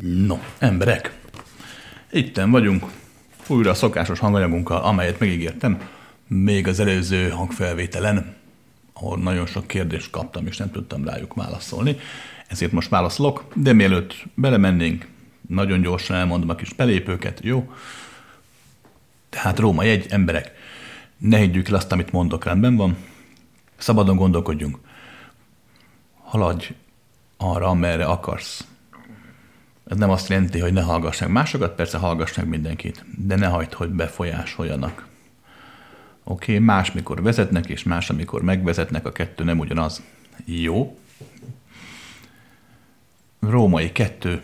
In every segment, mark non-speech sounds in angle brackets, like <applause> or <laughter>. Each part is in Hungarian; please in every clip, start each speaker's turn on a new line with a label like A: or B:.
A: No, emberek, itten vagyunk, újra a szokásos hanganyagunkkal, amelyet megígértem, még az előző hangfelvételen, ahol nagyon sok kérdést kaptam, és nem tudtam rájuk válaszolni. Ezért most válaszolok, de mielőtt belemennénk, nagyon gyorsan elmondom a kis belépőket, jó? Tehát Róma egy emberek, ne higgyük el azt, amit mondok, rendben van. Szabadon gondolkodjunk. Haladj arra, amerre akarsz. Ez nem azt jelenti, hogy ne hallgass meg másokat, persze hallgass meg mindenkit, de ne hagyd, hogy befolyásoljanak. Oké, okay, más, mikor vezetnek, és más, amikor megvezetnek, a kettő nem ugyanaz. Jó. Római kettő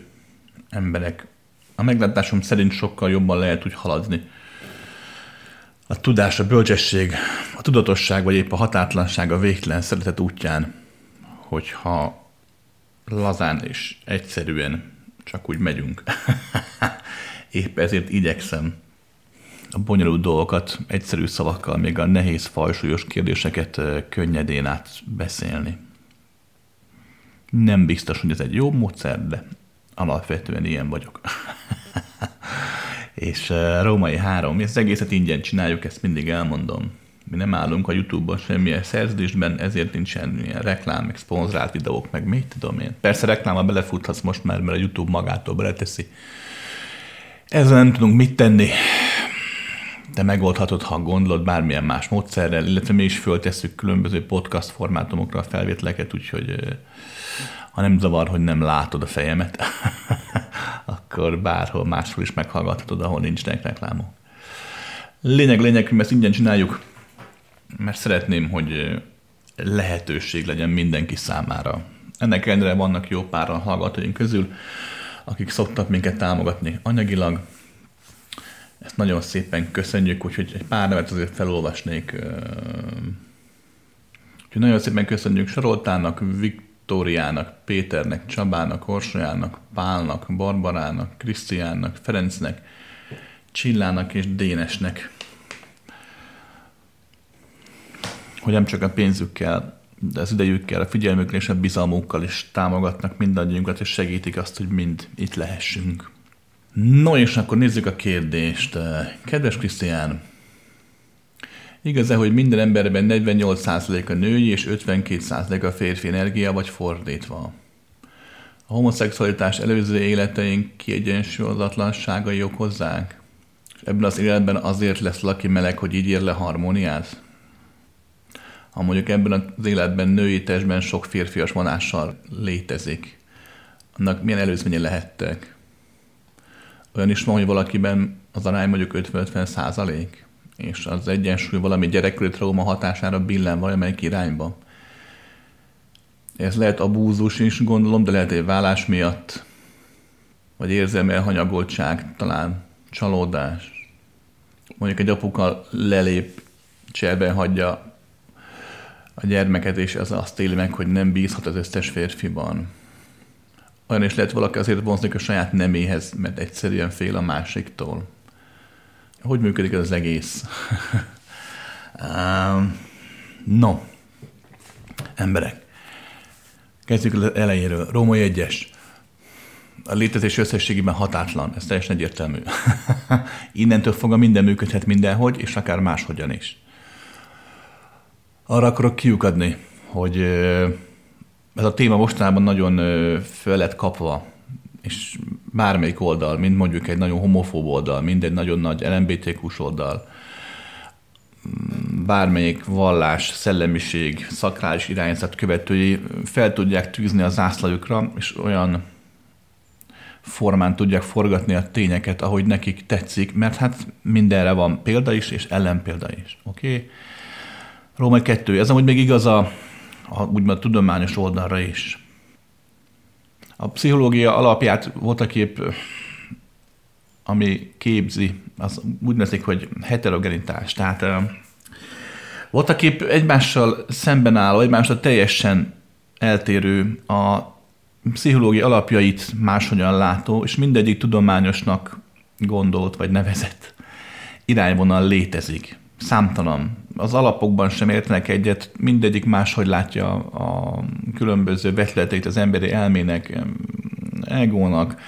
A: emberek. A meglátásom szerint sokkal jobban lehet úgy haladni. A tudás, a bölcsesség, a tudatosság, vagy épp a hatátlanság a végtelen szeretet útján, hogyha lazán és egyszerűen csak úgy megyünk. <laughs> Épp ezért igyekszem a bonyolult dolgokat egyszerű szavakkal, még a nehéz, fajsúlyos kérdéseket könnyedén átbeszélni. Nem biztos, hogy ez egy jó módszer, de alapvetően ilyen vagyok. <laughs> és Római három, ezt egészet ingyen csináljuk, ezt mindig elmondom. Mi nem állunk a YouTube-ban semmilyen szerződésben, ezért nincs semmilyen reklám, meg szponzorált videók, meg mit tudom én. Persze reklámba belefuthatsz most már, mert a YouTube magától beleteszi. Ezzel nem tudunk mit tenni. De megoldhatod, ha gondolod bármilyen más módszerrel, illetve mi is föltesszük különböző podcast formátumokra a felvételeket, úgyhogy ha nem zavar, hogy nem látod a fejemet, <laughs> akkor bárhol máshol is meghallgathatod, ahol nincsenek reklámok. Lényeg, lényeg, hogy ezt ingyen csináljuk, mert szeretném, hogy lehetőség legyen mindenki számára. Ennek ellenére vannak jó páran hallgatóink közül, akik szoktak minket támogatni anyagilag. Ezt nagyon szépen köszönjük, úgyhogy egy pár nevet azért felolvasnék. Úgyhogy nagyon szépen köszönjük Saroltának, Viktóriának, Péternek, Csabának, Orsolyának, Pálnak, Barbarának, Krisztiánnak, Ferencnek, Csillának és Dénesnek hogy nem csak a pénzükkel, de az idejükkel, a figyelmükkel és a bizalmukkal is támogatnak mindannyiunkat, és segítik azt, hogy mind itt lehessünk. No, és akkor nézzük a kérdést. Kedves Krisztián, igaz-e, hogy minden emberben 48% a női és 52% a férfi energia, vagy fordítva? A homoszexualitás előző életeink kiegyensúlyozatlanságai okozzák? És ebben az életben azért lesz laki meleg, hogy így ér le harmóniát? Ha mondjuk ebben az életben női testben sok férfias vonással létezik, annak milyen előzménye lehettek? Olyan is van, hogy valakiben az arány mondjuk 50-50 százalék, és az egyensúly valami gyerekkori trauma hatására billen valamelyik irányba. Ez lehet abúzus is, gondolom, de lehet egy vállás miatt, vagy érzelmi elhanyagoltság, talán csalódás. Mondjuk egy apuka lelép, cserben hagyja a gyermeket, és az azt éli meg, hogy nem bízhat az összes férfiban. Olyan is lehet valaki azért vonzni a saját neméhez, mert egyszerűen fél a másiktól. Hogy működik ez az egész? <laughs> no, emberek, kezdjük az elejéről. Római egyes. A létezés összességében hatátlan, ez teljesen egyértelmű. <laughs> Innentől fogva minden működhet mindenhogy, és akár máshogyan is arra akarok kiukadni, hogy ez a téma mostanában nagyon föl lett kapva, és bármelyik oldal, mint mondjuk egy nagyon homofób oldal, mind egy nagyon nagy LMBTQ-s oldal, bármelyik vallás, szellemiség, szakrális irányzat követői fel tudják tűzni a zászlajukra, és olyan formán tudják forgatni a tényeket, ahogy nekik tetszik, mert hát mindenre van példa is, és ellenpélda is. Oké? Okay? Római 2. Ez amúgy még igaz a, a úgymond tudományos oldalra is. A pszichológia alapját voltak épp, ami képzi, az úgy nevezik, hogy heterogenitás. Tehát voltak épp egymással szemben álló, egymással teljesen eltérő a pszichológia alapjait máshogyan látó, és mindegyik tudományosnak gondolt vagy nevezett irányvonal létezik. Számtalan az alapokban sem értenek egyet, mindegyik máshogy látja a különböző vetületeit az emberi elmének, egónak,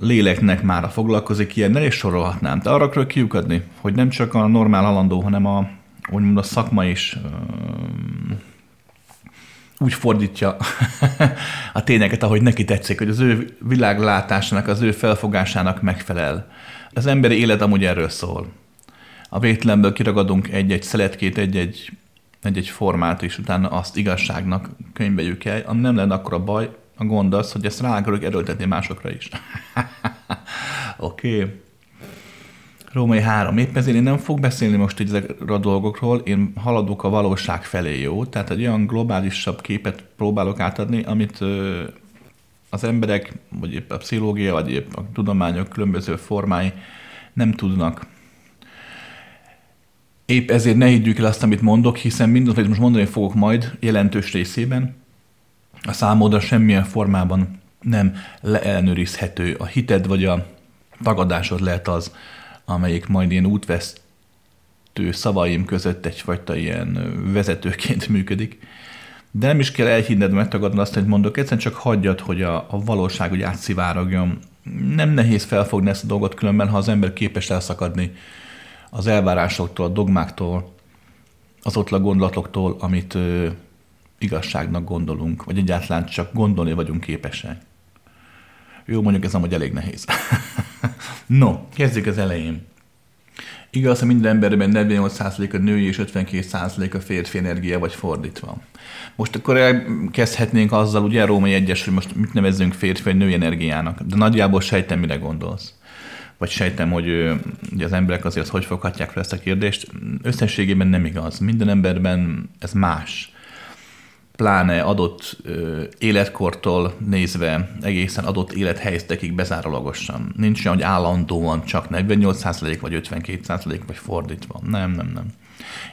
A: léleknek már foglalkozik ilyennel, és sorolhatnám. De arra kell kiukadni, hogy nem csak a normál alandó, hanem a, úgymond a szakma is úgy fordítja <laughs> a tényeket, ahogy neki tetszik, hogy az ő világlátásának, az ő felfogásának megfelel. Az emberi élet amúgy erről szól. A vétlenből kiragadunk egy-egy szeletkét, egy-egy, egy-egy formát, és utána azt igazságnak könyveljük el, ami nem lenne akkor a baj, a gond az, hogy ezt rá akarok erőltetni másokra is. <laughs> Oké. okay. Római 3. Épp ezért én nem fog beszélni most így ezekről a dolgokról, én haladok a valóság felé, jó? Tehát egy olyan globálisabb képet próbálok átadni, amit ö, az emberek, vagy épp a pszichológia, vagy épp a tudományok különböző formái nem tudnak. Épp ezért ne higgyük el azt, amit mondok, hiszen mindaz, amit most mondani fogok majd jelentős részében, a számodra semmilyen formában nem leellenőrizhető. A hited vagy a tagadásod lehet az, amelyik majd ilyen útvesztő szavaim között egyfajta ilyen vezetőként <laughs> működik. De nem is kell elhinned, megtagadnod azt, hogy mondok, egyszerűen csak hagyjad, hogy a, a valóság úgy átszivárogjon. Nem nehéz felfogni ezt a dolgot különben, ha az ember képes elszakadni az elvárásoktól, a dogmáktól, azoktól a gondolatoktól, amit ö, igazságnak gondolunk, vagy egyáltalán csak gondolni vagyunk képesek. Jó, mondjuk ez amúgy elég nehéz. <laughs> no, kezdjük az elején. Igaz, hogy minden emberben 48% a női és 52% a férfi energia, vagy fordítva. Most akkor elkezdhetnénk azzal, ugye Római egyes, hogy most mit nevezzünk férfi vagy női energiának, de nagyjából sejtem, mire gondolsz. Vagy sejtem, hogy ugye az emberek azért hogy foghatják fel ezt a kérdést. Összességében nem igaz. Minden emberben ez más pláne adott ö, életkortól nézve egészen adott élethelyzetekig bezárólagosan. Nincs olyan, hogy állandóan csak 48% vagy 52% vagy fordítva. Nem, nem, nem.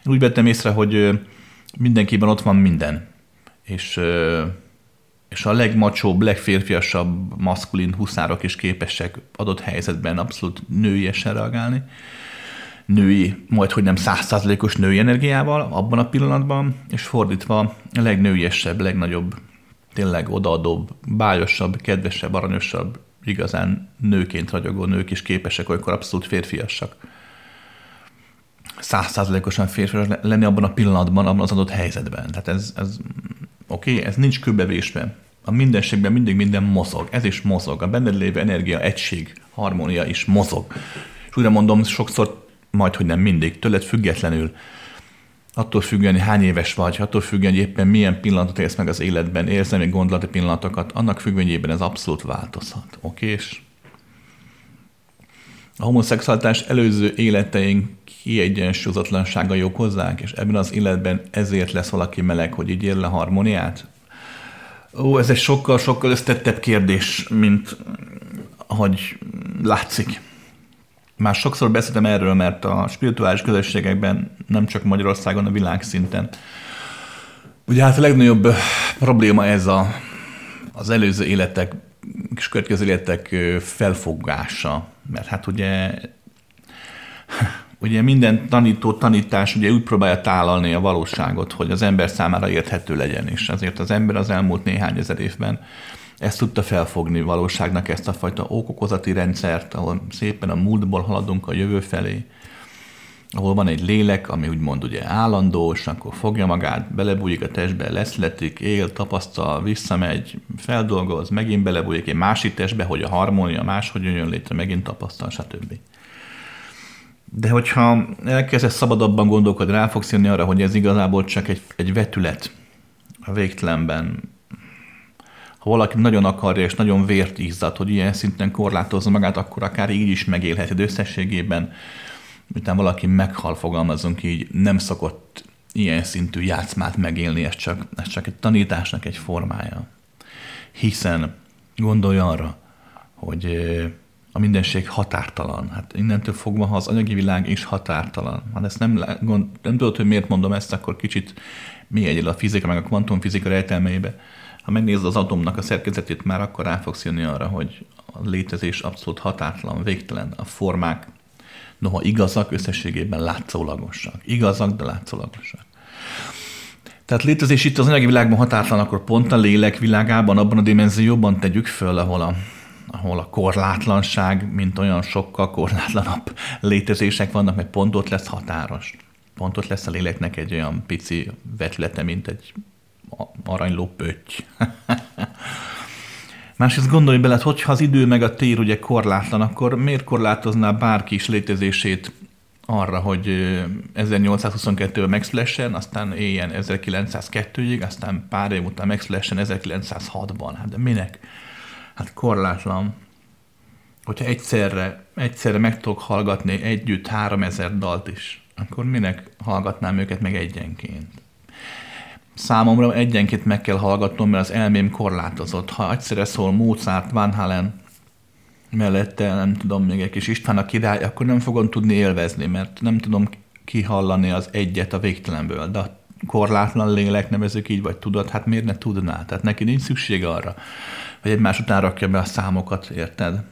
A: Én úgy vettem észre, hogy ö, mindenkiben ott van minden. És, ö, és a legmacsóbb, legférfiasabb maszkulin huszárok is képesek adott helyzetben abszolút nőiesen reagálni női, majd hogy nem százszázalékos női energiával abban a pillanatban, és fordítva a legnőiesebb, legnagyobb, tényleg odaadóbb, bájosabb, kedvesebb, aranyosabb, igazán nőként ragyogó nők is képesek olykor abszolút férfiasak. Százszázalékosan férfias lenni abban a pillanatban, abban az adott helyzetben. Tehát ez, ez oké, okay, ez nincs köbbevésve. A mindenségben mindig minden mozog. Ez is mozog. A benned lévő energia, egység, harmónia is mozog. És újra mondom, sokszor majd, hogy nem mindig, tőled függetlenül, attól függően, hogy hány éves vagy, attól függően, hogy éppen milyen pillanatot élsz meg az életben, érzelmi gondolati pillanatokat, annak függvényében ez abszolút változhat. Oké? És a homoszexualitás előző életeink kiegyensúlyozatlansága hozzák, és ebben az életben ezért lesz valaki meleg, hogy így ér le harmóniát? Ó, ez egy sokkal-sokkal összetettebb kérdés, mint hogy látszik. Már sokszor beszéltem erről, mert a spirituális közösségekben, nem csak Magyarországon, a világszinten, ugye hát a legnagyobb probléma ez a, az előző életek és következő életek felfogása. Mert hát ugye ugye minden tanító tanítás ugye úgy próbálja tálalni a valóságot, hogy az ember számára érthető legyen, és azért az ember az elmúlt néhány ezer évben ezt tudta felfogni valóságnak ezt a fajta okokozati rendszert, ahol szépen a múltból haladunk a jövő felé, ahol van egy lélek, ami úgymond ugye állandó, és akkor fogja magát, belebújik a testbe, leszletik, él, tapasztal, visszamegy, feldolgoz, megint belebújik egy másik testbe, hogy a harmónia máshogy jön létre, megint tapasztal, stb. De hogyha elkezdesz szabadabban gondolkodni, rá fogsz jönni arra, hogy ez igazából csak egy, egy vetület a végtelenben, ha valaki nagyon akarja és nagyon vért izzad, hogy ilyen szinten korlátozza magát, akkor akár így is megélheti de összességében, miután valaki meghal, fogalmazunk így, nem szokott ilyen szintű játszmát megélni, ez csak, ez csak egy tanításnak egy formája. Hiszen gondolj arra, hogy a mindenség határtalan. Hát innentől fogva, ha az anyagi világ is határtalan. Hát ezt nem, gond, nem tudod, hogy miért mondom ezt, akkor kicsit mi egyel a fizika, meg a kvantumfizika rejtelmeibe ha megnézed az atomnak a szerkezetét, már akkor rá fogsz jönni arra, hogy a létezés abszolút határtalan, végtelen. A formák, noha igazak, összességében látszólagosak. Igazak, de látszólagosak. Tehát létezés itt az anyagi világban határtalan, akkor pont a lélek világában, abban a dimenzióban tegyük föl, ahol a, ahol a korlátlanság, mint olyan sokkal korlátlanabb létezések vannak, mert pont ott lesz határos. Pont ott lesz a léleknek egy olyan pici vetülete, mint egy aranyló pötty. <laughs> Másrészt gondolj bele, hát hogyha az idő meg a tér ugye korlátlan, akkor miért korlátozná bárki is létezését arra, hogy 1822-ben megszülessen, aztán éljen 1902-ig, aztán pár év után megszülessen 1906-ban. Hát de minek? Hát korlátlan. Hogyha egyszerre, egyszerre meg tudok hallgatni együtt 3000 dalt is, akkor minek hallgatnám őket meg egyenként? Számomra egyenként meg kell hallgatnom, mert az elmém korlátozott. Ha egyszerre szól Mozart, Van Halen, mellette nem tudom, még egy kis István a király, akkor nem fogom tudni élvezni, mert nem tudom kihallani az egyet a végtelenből. De a korlátlan lélek, nevezük így, vagy tudat, hát miért ne tudná? Tehát neki nincs szüksége arra, hogy egymás után rakja be a számokat, érted?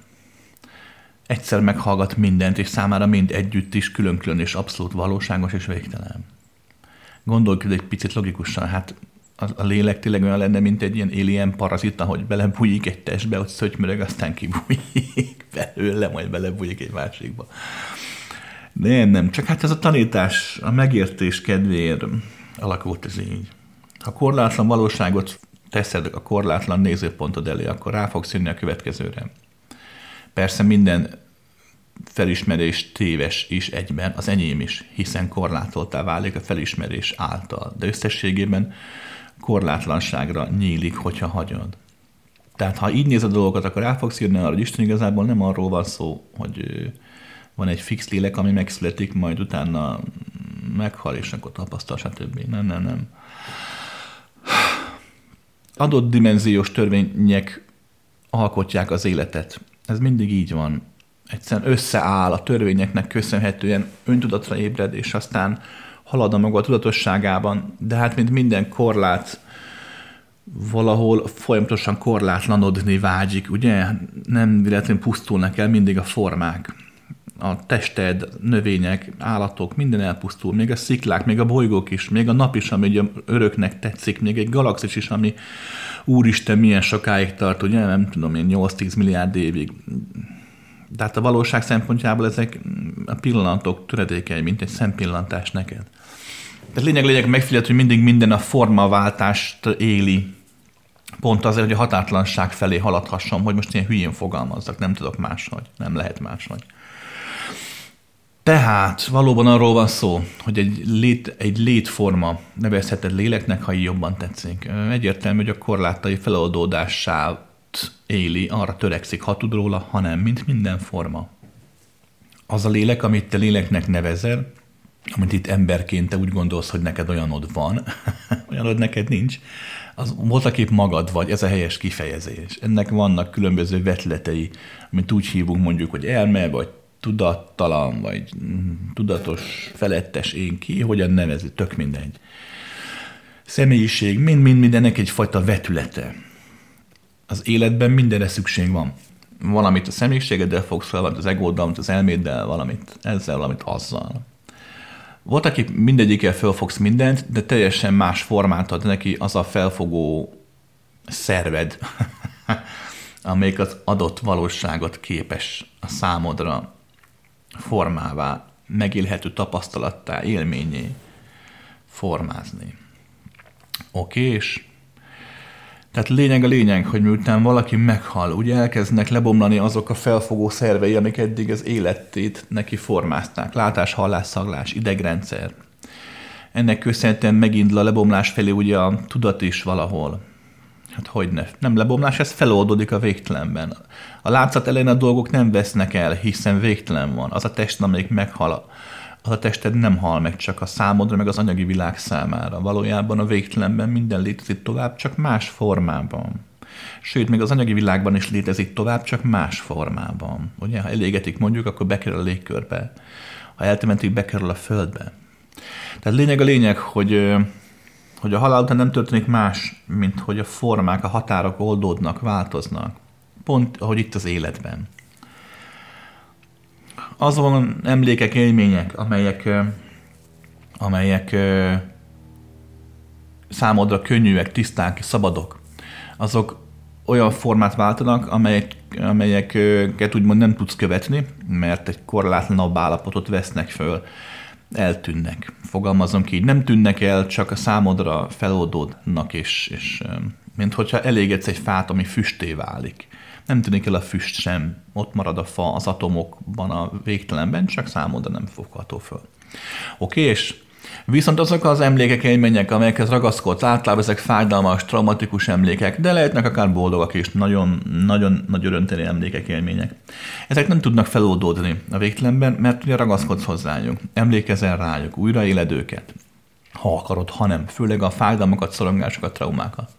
A: Egyszer meghallgat mindent, és számára mind együtt is külön-külön és abszolút valóságos és végtelen. Gondolj egy picit logikusan, hát a, lélek tényleg olyan lenne, mint egy ilyen alien parazita, hogy belebújik egy testbe, hogy szögymöreg, aztán kibújik <laughs> belőle, majd belebújik egy másikba. Nem, nem, csak hát ez a tanítás, a megértés kedvéért alakult ez így. Ha korlátlan valóságot teszed a korlátlan nézőpontod elé, akkor rá fogsz jönni a következőre. Persze minden felismerés téves is egyben, az enyém is, hiszen korlátoltá válik a felismerés által. De összességében korlátlanságra nyílik, hogyha hagyod. Tehát ha így nézed a dolgokat, akkor el fogsz jönni arra, hogy Isten igazából nem arról van szó, hogy van egy fix lélek, ami megszületik, majd utána meghal, és akkor tapasztal, stb. Nem, nem, nem. Adott dimenziós törvények alkotják az életet. Ez mindig így van. Egyszerűen összeáll a törvényeknek köszönhetően, öntudatra ébred, és aztán halad a maga tudatosságában, de hát mint minden korlát, valahol folyamatosan korlátlanodni vágyik, ugye? Nem véletlenül pusztulnak el mindig a formák. A tested, növények, állatok, minden elpusztul, még a sziklák, még a bolygók is, még a nap is, ami ugye öröknek tetszik, még egy galaxis is, ami úristen milyen sokáig tart, ugye nem tudom én, 8-10 milliárd évig. De hát a valóság szempontjából ezek a pillanatok töredékei, mint egy szempillantás neked. Tehát lényeg lényeg megfigyelt, hogy mindig minden a formaváltást éli. Pont azért, hogy a határtlanság felé haladhasson, hogy most ilyen hülyén fogalmazzak, nem tudok máshogy, nem lehet máshogy. Tehát valóban arról van szó, hogy egy, lét, egy létforma nevezheted léleknek, ha így jobban tetszik. Egyértelmű, hogy a korlátai feloldódását éli, arra törekszik, ha tud róla, hanem mint minden forma. Az a lélek, amit te léleknek nevezel, amit itt emberként te úgy gondolsz, hogy neked olyanod van, <laughs> olyanod neked nincs, az voltaképp magad vagy, ez a helyes kifejezés. Ennek vannak különböző vetletei, amit úgy hívunk mondjuk, hogy elme, vagy tudattalan, vagy tudatos, felettes én ki, hogyan nevezi, tök mindegy. Személyiség, mind-mind ennek egyfajta vetülete. Az életben mindenre szükség van. Valamit a személyiségeddel fogsz fel, az egóddal, valamit az elméddel, valamit ezzel, valamit azzal. Volt, aki mindegyikkel felfogsz mindent, de teljesen más formát ad neki az a felfogó szerved, <laughs> amelyik az adott valóságot képes a számodra formává, megélhető tapasztalattá, élményé formázni. Oké, és tehát lényeg a lényeg, hogy miután valaki meghal, ugye elkezdnek lebomlani azok a felfogó szervei, amik eddig az életét neki formázták. Látás, hallás, szaglás, idegrendszer. Ennek köszönhetően megindul a lebomlás felé ugye a tudat is valahol. Hát hogy ne? Nem lebomlás, ez feloldódik a végtelenben. A látszat elején a dolgok nem vesznek el, hiszen végtelen van. Az a test, amelyik meghal, az a tested nem hal meg csak a számodra, meg az anyagi világ számára. Valójában a végtelenben minden létezik tovább, csak más formában. Sőt, még az anyagi világban is létezik tovább, csak más formában. Ugye, ha elégetik mondjuk, akkor bekerül a légkörbe. Ha eltemetik, bekerül a földbe. Tehát lényeg a lényeg, hogy, hogy a halál után nem történik más, mint hogy a formák, a határok oldódnak, változnak. Pont ahogy itt az életben azon emlékek, élmények, amelyek, amelyek számodra könnyűek, tiszták, szabadok, azok olyan formát váltanak, amelyek, amelyeket úgymond nem tudsz követni, mert egy korlátlanabb állapotot vesznek föl, eltűnnek. Fogalmazom ki, nem tűnnek el, csak a számodra feloldódnak, és, és mint hogyha elégetsz egy fát, ami füsté válik. Nem tűnik el a füst sem, ott marad a fa az atomokban, a végtelenben, csak számodra nem fogható föl. Oké, és Viszont azok az emlékek, élmények, amelyekhez ragaszkodsz, általában ezek fájdalmas, traumatikus emlékek, de lehetnek akár boldogak és nagyon, nagyon nagy örömteli emlékek, élmények. Ezek nem tudnak feloldódni a végtelenben, mert ugye ragaszkodsz hozzájuk, emlékezel rájuk, újraéled őket, ha akarod, ha nem, főleg a fájdalmakat, szorongásokat, traumákat.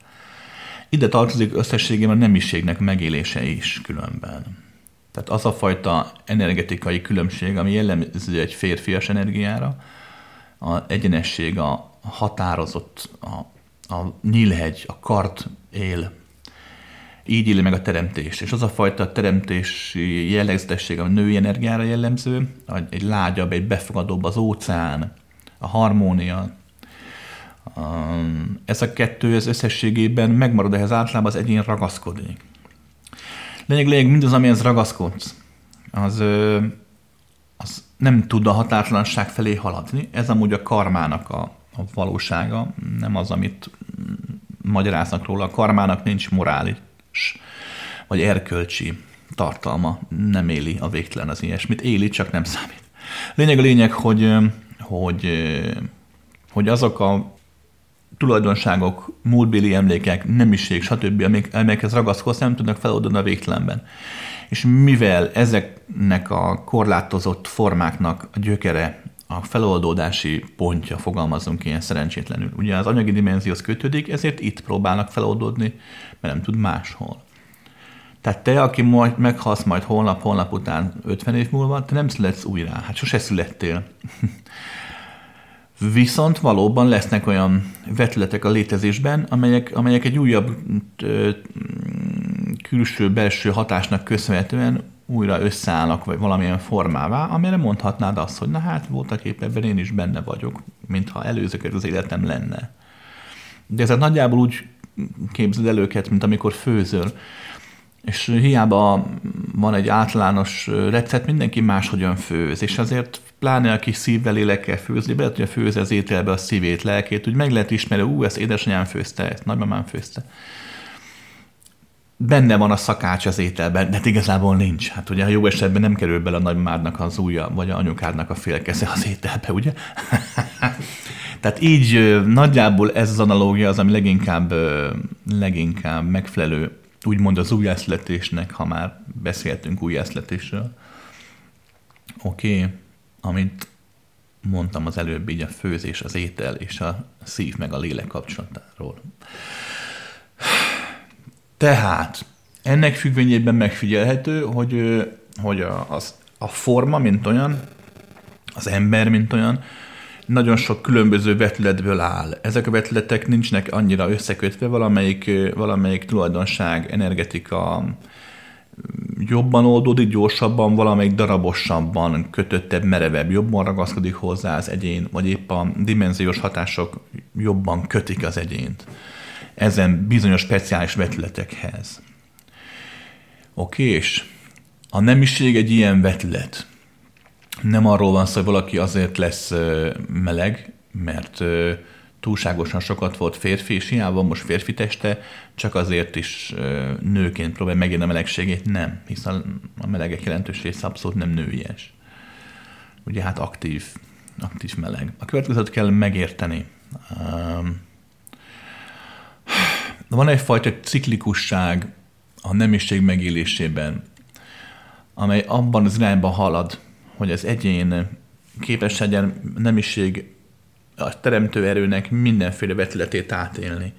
A: Ide tartozik összességében a nemiségnek megélése is különben. Tehát az a fajta energetikai különbség, ami jellemző egy férfias energiára, a egyenesség, a határozott, a, a nyílhegy, a kart él. Így éli meg a teremtés. És az a fajta teremtési jellegzetesség, a női energiára jellemző, egy lágyabb, egy befogadóbb az óceán, a harmónia, ez a kettő az összességében megmarad, ehhez általában az egyén ragaszkodik. Lényeg, lényeg, mindaz, amihez ragaszkodsz, az, az nem tud a határtalanság felé haladni. Ez amúgy a karmának a, a valósága, nem az, amit magyaráznak róla. A karmának nincs morális vagy erkölcsi tartalma, nem éli a végtelen az ilyesmit. Éli, csak nem számít. Lényeg a lényeg, hogy, hogy, hogy azok a tulajdonságok, múltbéli emlékek, nemiség, stb., amelyekhez ragaszkodsz, nem tudnak feloldani a végtelenben. És mivel ezeknek a korlátozott formáknak a gyökere, a feloldódási pontja, fogalmazunk ilyen szerencsétlenül, ugye az anyagi dimenzióhoz kötődik, ezért itt próbálnak feloldódni, mert nem tud máshol. Tehát te, aki majd meghalsz majd holnap, holnap után 50 év múlva, te nem születsz újra. Hát sose születtél. <laughs> Viszont valóban lesznek olyan vetületek a létezésben, amelyek, amelyek egy újabb külső-belső hatásnak köszönhetően újra összeállnak, vagy valamilyen formává, amire mondhatnád azt, hogy na hát voltak épp ebben én is benne vagyok, mintha előzőket az életem lenne. De ezek nagyjából úgy képzeld el őket, mint amikor főzöl. És hiába van egy általános recept, mindenki máshogyan főz, és azért pláne aki szívvel, lélekkel főzni, be tudja főzni az ételbe a szívét, lelkét, úgy meg lehet ismerni, ú, ezt édesanyám főzte, ezt nagymamám főzte benne van a szakács az ételben, de hát igazából nincs. Hát ugye a jó esetben nem kerül bele a nagymárnak az ujja, vagy a anyukádnak a félkeze az ételbe, ugye? <laughs> Tehát így nagyjából ez az analógia az, ami leginkább, leginkább megfelelő, úgymond az újjászletésnek, ha már beszéltünk újjászletésről. Oké, okay. amit mondtam az előbb, így a főzés, az étel és a szív meg a lélek kapcsolatáról. Tehát ennek függvényében megfigyelhető, hogy, hogy a, az, a forma, mint olyan, az ember, mint olyan, nagyon sok különböző vetületből áll. Ezek a vetületek nincsnek annyira összekötve, valamelyik, valamelyik tulajdonság, energetika jobban oldódik, gyorsabban, valamelyik darabosabban, kötöttebb, merevebb, jobban ragaszkodik hozzá az egyén, vagy épp a dimenziós hatások jobban kötik az egyént ezen bizonyos speciális vetületekhez. Oké, és a nemiség egy ilyen vetület. Nem arról van szó, hogy valaki azért lesz meleg, mert túlságosan sokat volt férfi, és hiába most férfi teste, csak azért is nőként próbál megérni a melegségét. Nem, hiszen a melegek jelentős része abszolút nem nőies. Ugye hát aktív, aktív meleg. A következőt kell megérteni. Um, van egyfajta ciklikusság a nemiség megélésében, amely abban az irányba halad, hogy az egyén képes legyen nemiség a teremtő erőnek mindenféle vetületét átélni.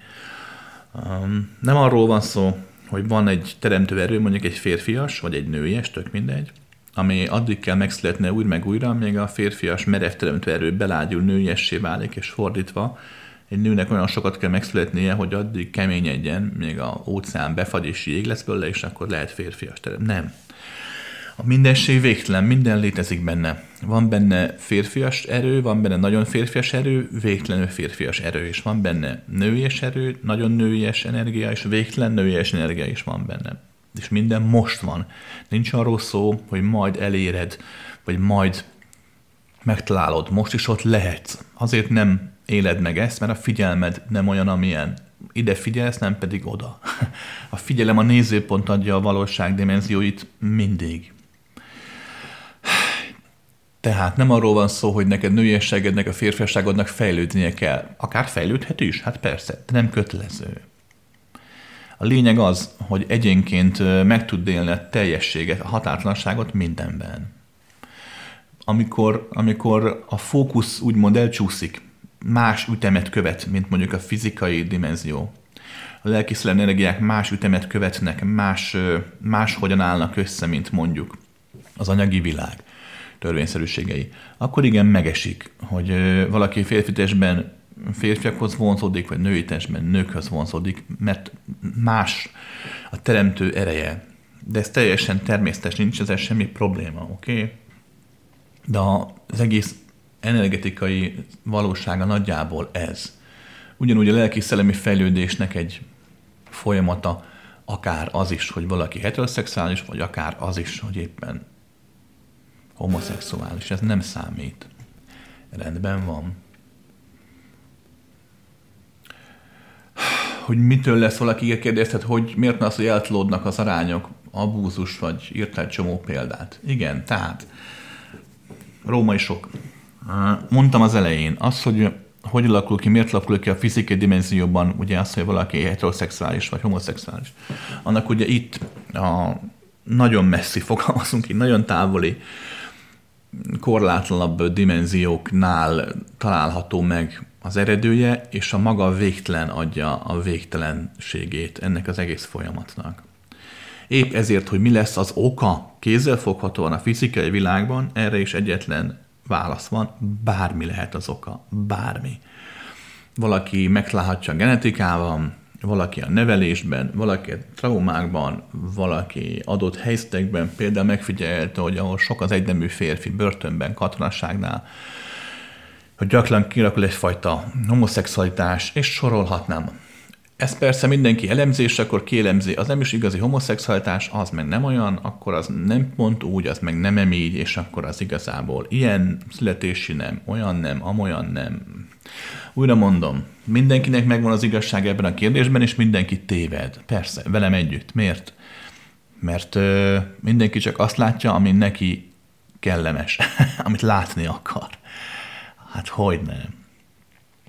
A: Nem arról van szó, hogy van egy teremtő erő, mondjuk egy férfias, vagy egy nőies, tök mindegy, ami addig kell megszületne újra meg újra, még a férfias merev teremtő erő belágyul nőiessé válik, és fordítva, egy nőnek olyan sokat kell megszületnie, hogy addig keményedjen, még a óceán befagy és jég lesz belőle, és akkor lehet férfias terem. Nem. A mindenség végtelen, minden létezik benne. Van benne férfias erő, van benne nagyon férfias erő, végtelenül férfias erő, és van benne nőies erő, nagyon nőies energia, és végtelen nőies energia is van benne. És minden most van. Nincs arról szó, hogy majd eléred, vagy majd megtalálod. Most is ott lehetsz. Azért nem éled meg ezt, mert a figyelmed nem olyan, amilyen. Ide figyelsz, nem pedig oda. <laughs> A figyelem a nézőpont adja a valóság dimenzióit mindig. Tehát nem arról van szó, hogy neked nőiességednek, a férfiasságodnak fejlődnie kell. Akár fejlődhet is, hát persze, de nem kötelező. A lényeg az, hogy egyénként meg tud élni a teljességet, a határtlanságot mindenben. Amikor, amikor a fókusz úgymond elcsúszik, más ütemet követ, mint mondjuk a fizikai dimenzió. A lelkiszlel energiák más ütemet követnek, más, más hogyan állnak össze, mint mondjuk az anyagi világ törvényszerűségei. Akkor igen, megesik, hogy valaki férfitesben férfiakhoz vonzódik, vagy női testben nőkhöz vonzódik, mert más a teremtő ereje. De ez teljesen természetes, nincs ezzel semmi probléma, oké? Okay? De az egész energetikai valósága nagyjából ez. Ugyanúgy a lelki-szellemi fejlődésnek egy folyamata, akár az is, hogy valaki heteroszexuális, vagy akár az is, hogy éppen homoszexuális. Ez nem számít. Rendben van. Hogy mitől lesz valaki kérdezhet, hogy miért nem az, hogy eltlódnak az arányok, abúzus, vagy írt egy csomó példát. Igen, tehát római sok Mondtam az elején, az, hogy hogy alakul ki, miért alakul ki a fizikai dimenzióban, ugye az, hogy valaki heteroszexuális vagy homoszexuális. Annak ugye itt a nagyon messzi, <laughs> fogalmazunk ki, nagyon távoli, korlátlanabb dimenzióknál található meg az eredője, és a maga végtelen adja a végtelenségét ennek az egész folyamatnak. Épp ezért, hogy mi lesz az oka kézzelfoghatóan a fizikai világban, erre is egyetlen válasz van, bármi lehet az oka, bármi. Valaki megtalálhatja a genetikában, valaki a nevelésben, valaki a traumákban, valaki adott helyzetekben, például megfigyelte, hogy ahol sok az egynemű férfi börtönben, katonasságnál, hogy gyakran kirakul egyfajta homoszexualitás, és sorolhatnám. Ez persze mindenki elemzés, akkor kielemzi, az nem is igazi homoszexualitás, az meg nem olyan, akkor az nem pont úgy, az meg nem így, és akkor az igazából ilyen születési nem, olyan nem, amolyan nem. Újra mondom, mindenkinek megvan az igazság ebben a kérdésben, és mindenki téved. Persze, velem együtt. Miért? Mert ö, mindenki csak azt látja, ami neki kellemes, <laughs> amit látni akar. Hát hogy nem.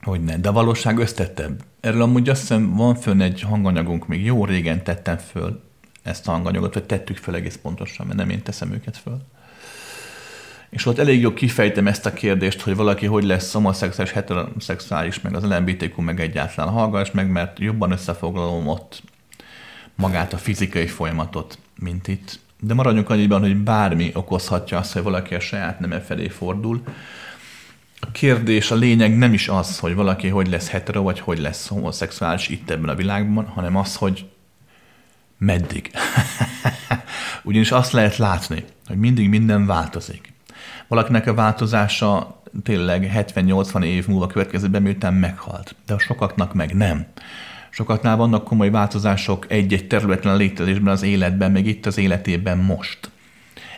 A: Hogy nem, de a valóság összetettebb. Erről amúgy azt hiszem van fönn egy hanganyagunk, még jó régen tettem föl ezt a hanganyagot, vagy tettük fel egész pontosan, mert nem én teszem őket föl. És ott elég jó kifejtem ezt a kérdést, hogy valaki hogy lesz homoszexuális, heteroszexuális, meg az LMBTQ, meg egyáltalán hallgass meg, mert jobban összefoglalom ott magát a fizikai folyamatot, mint itt. De maradjunk annyiban, hogy bármi okozhatja azt, hogy valaki a saját neme felé fordul, kérdés, a lényeg nem is az, hogy valaki hogy lesz hetero, vagy hogy lesz homoszexuális itt ebben a világban, hanem az, hogy meddig. <laughs> Ugyanis azt lehet látni, hogy mindig minden változik. Valakinek a változása tényleg 70-80 év múlva következőben, miután meghalt. De a sokaknak meg nem. Sokaknál vannak komoly változások egy-egy területen a létezésben, az életben, meg itt az életében most.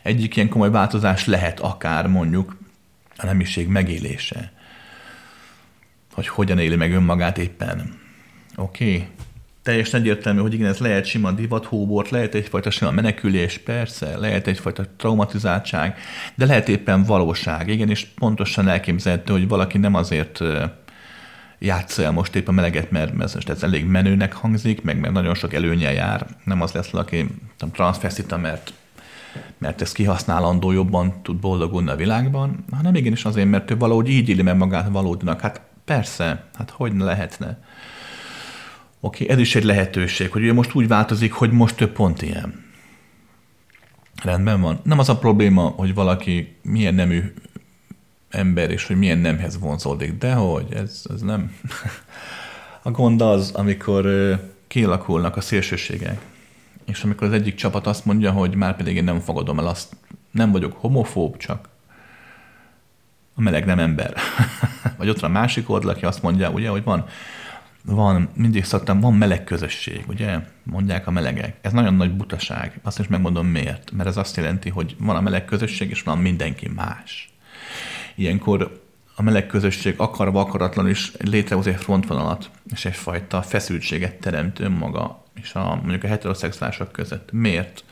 A: Egyik ilyen komoly változás lehet akár mondjuk a nemiség megélése. Hogy hogyan éli meg önmagát éppen. Oké? Okay. Teljesen egyértelmű, hogy igen, ez lehet sima divathóbort, lehet egyfajta sima menekülés, persze, lehet egyfajta traumatizáltság, de lehet éppen valóság, igen, és pontosan elképzelhető, hogy valaki nem azért játsza el most éppen meleget, mert most ez elég menőnek hangzik, meg, meg nagyon sok előnye jár. Nem az lesz valaki transfeszita, mert mert ez kihasználandó jobban tud boldogulni a világban, hanem igenis azért, mert ő valahogy így éli meg magát valódinak. Hát persze, hát hogy ne lehetne. Oké, ez is egy lehetőség, hogy ugye most úgy változik, hogy most több pont ilyen. Rendben van. Nem az a probléma, hogy valaki milyen nemű ember, és hogy milyen nemhez vonzódik, de hogy ez, ez nem. <laughs> A gond az, amikor kialakulnak a szélsőségek és amikor az egyik csapat azt mondja, hogy már pedig én nem fogadom el azt, nem vagyok homofób, csak a meleg nem ember. <laughs> Vagy ott van a másik oldal, aki azt mondja, ugye, hogy van, van, mindig szoktam, van meleg közösség, ugye? Mondják a melegek. Ez nagyon nagy butaság. Azt is megmondom miért. Mert ez azt jelenti, hogy van a meleg közösség, és van mindenki más. Ilyenkor a meleg közösség akarva akaratlan is létrehoz egy frontvonalat, és egyfajta feszültséget teremt önmaga és a, mondjuk a heteroszexuálisok között. Miért?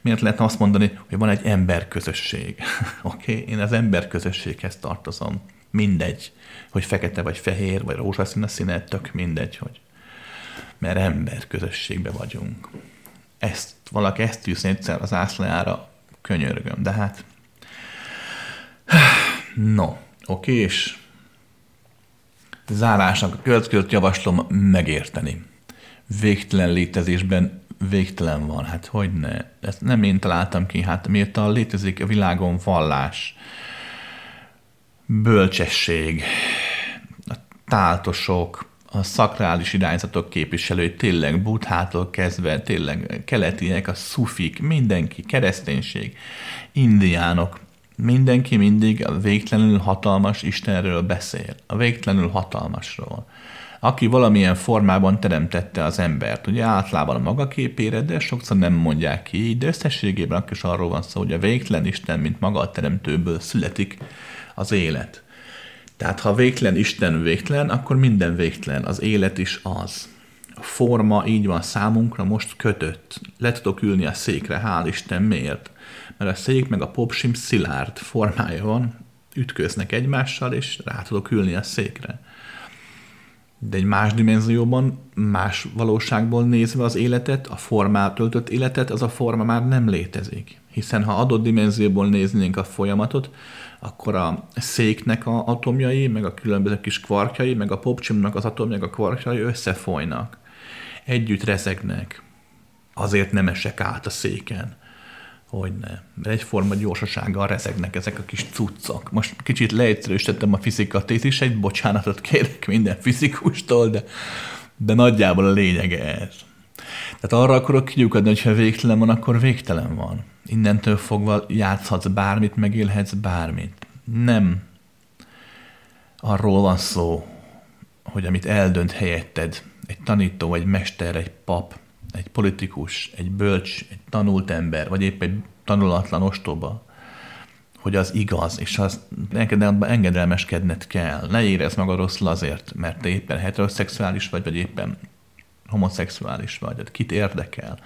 A: Miért lehetne azt mondani, hogy van egy emberközösség? <laughs> Oké, okay? én az emberközösséghez tartozom. Mindegy, hogy fekete vagy fehér, vagy rózsaszín a színe, tök mindegy, hogy mert ember közösségbe vagyunk. Ezt, valaki ezt tűzni egyszer az ászlajára, könyörgöm, de hát <sighs> no, oké, és zárásnak a következőt javaslom megérteni. Végtelen létezésben végtelen van. Hát hogy ne? Ezt nem én találtam ki. Hát miért létezik a világon vallás, bölcsesség, a táltosok, a szakrális irányzatok képviselői, tényleg buthától kezdve, tényleg keletiek, a szufik, mindenki, kereszténység, indiánok, mindenki mindig a végtelenül hatalmas Istenről beszél, a végtelenül hatalmasról aki valamilyen formában teremtette az embert. Ugye általában a maga képére, de sokszor nem mondják ki, de összességében akkor is arról van szó, hogy a végtelen Isten, mint maga a teremtőből születik az élet. Tehát ha végtelen Isten végtelen, akkor minden végtelen, az élet is az. A forma így van számunkra most kötött. Le tudok ülni a székre, hál' Isten, miért? Mert a szék meg a popsim szilárd formája van, ütköznek egymással, és rá tudok ülni a székre de egy más dimenzióban, más valóságból nézve az életet, a formát töltött életet, az a forma már nem létezik. Hiszen ha adott dimenzióból néznénk a folyamatot, akkor a széknek a atomjai, meg a különböző kis kvarkjai, meg a popcsimnak az atomjai, a kvarkjai összefolynak. Együtt rezegnek. Azért nem esek át a széken hogy ne. Mert egyforma gyorsasággal rezegnek ezek a kis cuccok. Most kicsit leegyszerűsítettem a fizika téziseit, bocsánatot kérek minden fizikustól, de, de nagyjából a lényege ez. Tehát arra akarok kigyukadni, hogy ha végtelen van, akkor végtelen van. Innentől fogva játszhatsz bármit, megélhetsz bármit. Nem arról van szó, hogy amit eldönt helyetted, egy tanító, egy mester, egy pap, egy politikus, egy bölcs, egy tanult ember, vagy épp egy tanulatlan ostoba, hogy az igaz, és az engedelmeskedned kell. Ne érezd magad rosszul azért, mert te éppen heteroszexuális vagy, vagy éppen homoszexuális vagy. Hát kit érdekel?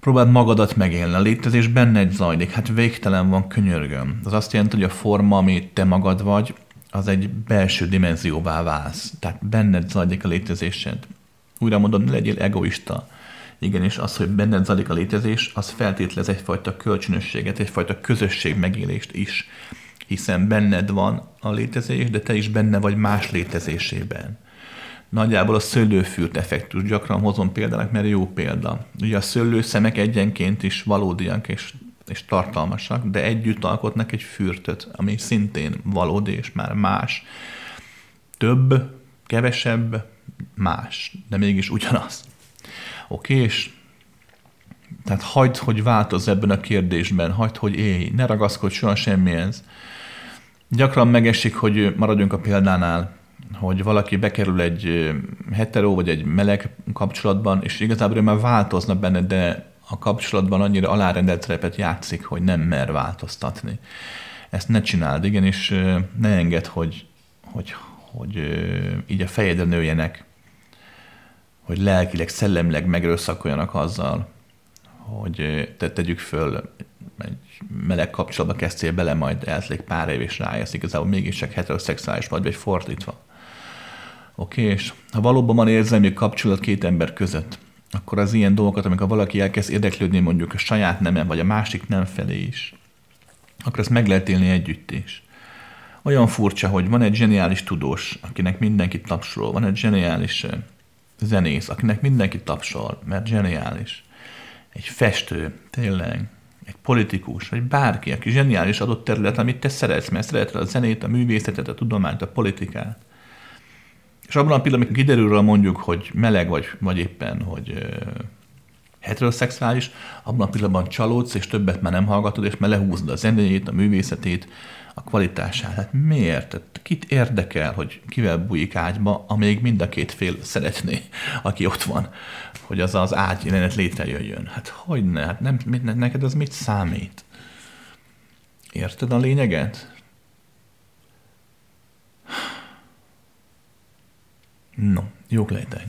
A: Próbáld magadat megélni. A létezés benned zajlik. Hát végtelen van, könyörgöm. Az azt jelenti, hogy a forma, amit te magad vagy, az egy belső dimenzióvá válsz. Tehát benned zajlik a létezésed. Újra mondom, ne legyél egoista Igenis, az, hogy benned zajlik a létezés, az feltételez egyfajta kölcsönösséget, egyfajta közösség megélést is, hiszen benned van a létezés, de te is benne vagy más létezésében. Nagyjából a szőlőfürt effektus gyakran hozom példának, mert jó példa. Ugye a szőlőszemek egyenként is valódiak és, és tartalmasak, de együtt alkotnak egy fürtöt, ami szintén valódi és már más. Több, kevesebb, más, de mégis ugyanaz. Oké, okay, és tehát hagyd, hogy változ ebben a kérdésben, hagyd, hogy élj, ne ragaszkodj soha semmihez. Gyakran megesik, hogy maradjunk a példánál, hogy valaki bekerül egy hetero vagy egy meleg kapcsolatban, és igazából ő már változna benne, de a kapcsolatban annyira alárendelt szerepet játszik, hogy nem mer változtatni. Ezt ne csináld, igen, és ne engedd, hogy, hogy, hogy így a fejedre nőjenek hogy lelkileg, szellemileg megerőszakoljanak azzal, hogy te tegyük föl, egy meleg kapcsolatba kezdtél bele, majd eltelik pár év, és rájössz igazából mégis csak heteroszexuális vagy, vagy fordítva. Oké, okay, és ha valóban van érzelmi kapcsolat két ember között, akkor az ilyen dolgokat, amikor valaki elkezd érdeklődni mondjuk a saját nemen, vagy a másik nem felé is, akkor ezt meg lehet élni együtt is. Olyan furcsa, hogy van egy zseniális tudós, akinek mindenki tapsol, van egy zseniális zenész, akinek mindenki tapsol, mert zseniális. Egy festő, tényleg, egy politikus, vagy bárki, aki zseniális adott terület, amit te szeretsz, mert szereted a zenét, a művészetet, a tudományt, a politikát. És abban a pillanatban, amikor kiderül mondjuk, hogy meleg vagy, vagy éppen, hogy heteroszexuális, abban a pillanatban csalódsz, és többet már nem hallgatod, és már lehúzod a zenéjét, a művészetét, a kvalitását. Hát miért? Tehát kit érdekel, hogy kivel bújik ágyba, amíg mind a két fél szeretné, aki ott van, hogy az az ágy jelenet létrejöjjön. Hát hogy ne? Hát nem, neked az mit számít? Érted a lényeget? No, jók legyetek.